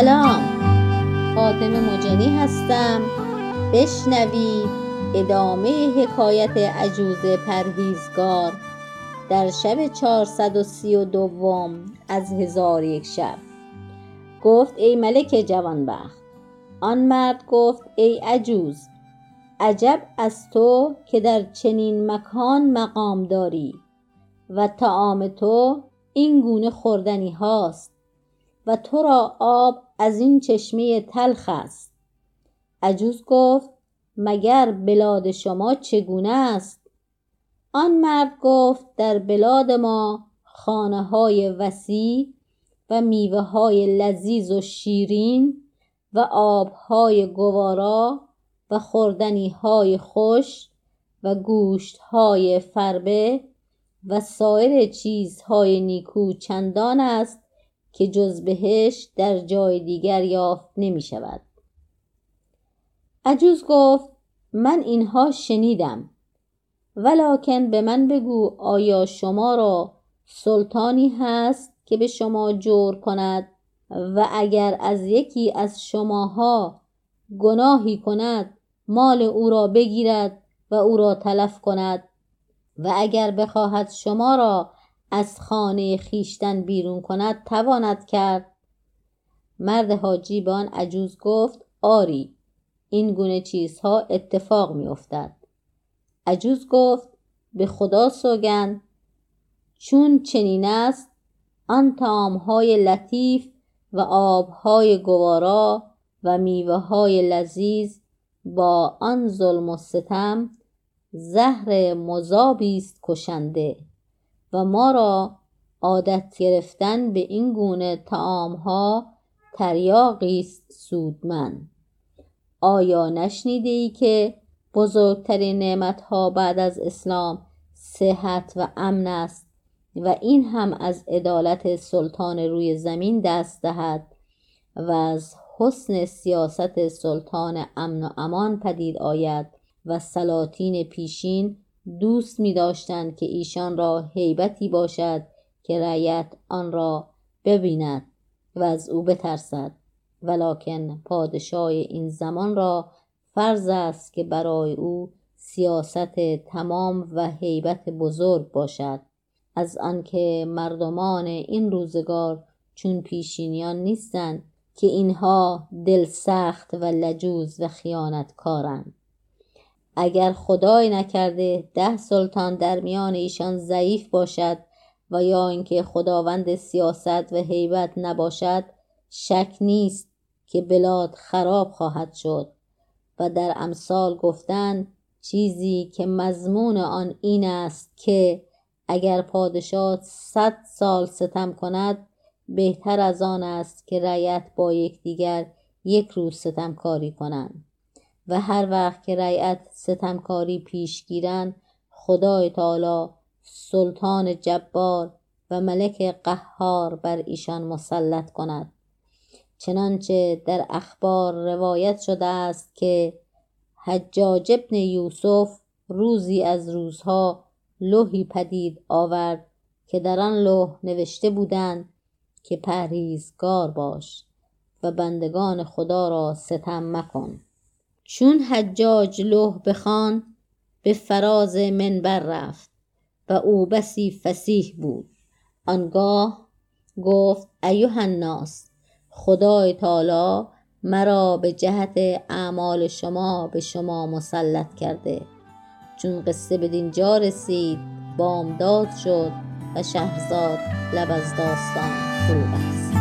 سلام. فاطمه مجنی هستم. بشنوید ادامه حکایت عجوز پرهیزگار در شب چهارصد و سی و دوم از هزار یک شب. گفت ای ملک جوانبخت. آن مرد گفت ای عجوز عجب از تو که در چنین مکان مقام داری و طعام تو این گونه خوردنیهاست و تو را آب از این چشمه تلخ است. عجوز گفت مگر بلاد شما چگونه است؟ آن مرد گفت در بلاد ما خانه های وسیع و میوه های لذیذ و شیرین و آبهای گوارا و خوردنیهای خوش و گوشتهای فربه و سایر چیزهای نیکو چندان است که جز بهشت در جای دیگر یافت نمی شود عجوز گفت من اینها شنیدم ولکن به من بگو آیا شما را سلطانی هست که به شما جور کند و اگر از یکی از شماها گناهی کند مال او را بگیرد و او را تلف کند و اگر بخواهد شما را از خانه خویشتن بیرون کند تواند کرد. مرد حاجی به آن عجوز گفت آری این گونه چیزها اتفاق می افتد عجوز گفت به خدا سوگند چون چنین است آن طعامهای لطیف و آبهای گوارا و میوه های لذیذ با آن ظلم و ستم زهر مذابی است کشنده. و ما را عادت گرفتن به این گونه طعامها تریاقی است سودمند. آیا نشنیده ای که بزرگترین نعمتها بعد از اسلام صحت و امن است و این هم از عدالت سلطان روی زمین دست دهد و از حسن سیاست سلطان امن و امان پدید آید و سلاطین پیشین دوست می داشتند که ایشان را هیبتی باشد که رعیت آن را ببیند و از او بترسد. ولکن پادشاه این زمان را فرض است که برای او سیاست تمام و هیبت بزرگ باشد. از آنکه مردمان این روزگار چون پیشینیان نیستند که اینها دل سخت و لجوز و خیانتکارند. اگر خدای نکرده ده سلطان در میان ایشان ضعیف باشد و یا اینکه خداوند سیاست و هیبت نباشد شک نیست که بلاد خراب خواهد شد. و در امثال گفتند چیزی که مضمون آن این است که اگر پادشاه صد سال ستم کند بهتر از آن است که رعیت با یکدیگر یک روز ستمکاری کنند. و هر وقت که رعیت ستمکاری پیش گیرند خدای تعالی سلطان جبار و ملک قهار بر ایشان مسلط کند. چنانچه در اخبار روایت شده است که حجاج ابن یوسف روزی از روزها لوحی پدید آورد که در آن لوح نوشته بودند که پرهیزگار باش و بندگان خدا را ستم مکن. چون حجاج لوح بخواند به فراز منبر رفت و او بسی فصیح بود. آنگاه گفت ایها الناس خدای تعالی مرا به جهت اعمال شما به شما مسلط کرده. چون قصه بدینجا رسید بامداد شد و شهرزاد لب از داستان فرو بست.